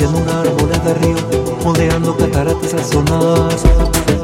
en una arboleda de río, moldeando cataratas al sonar.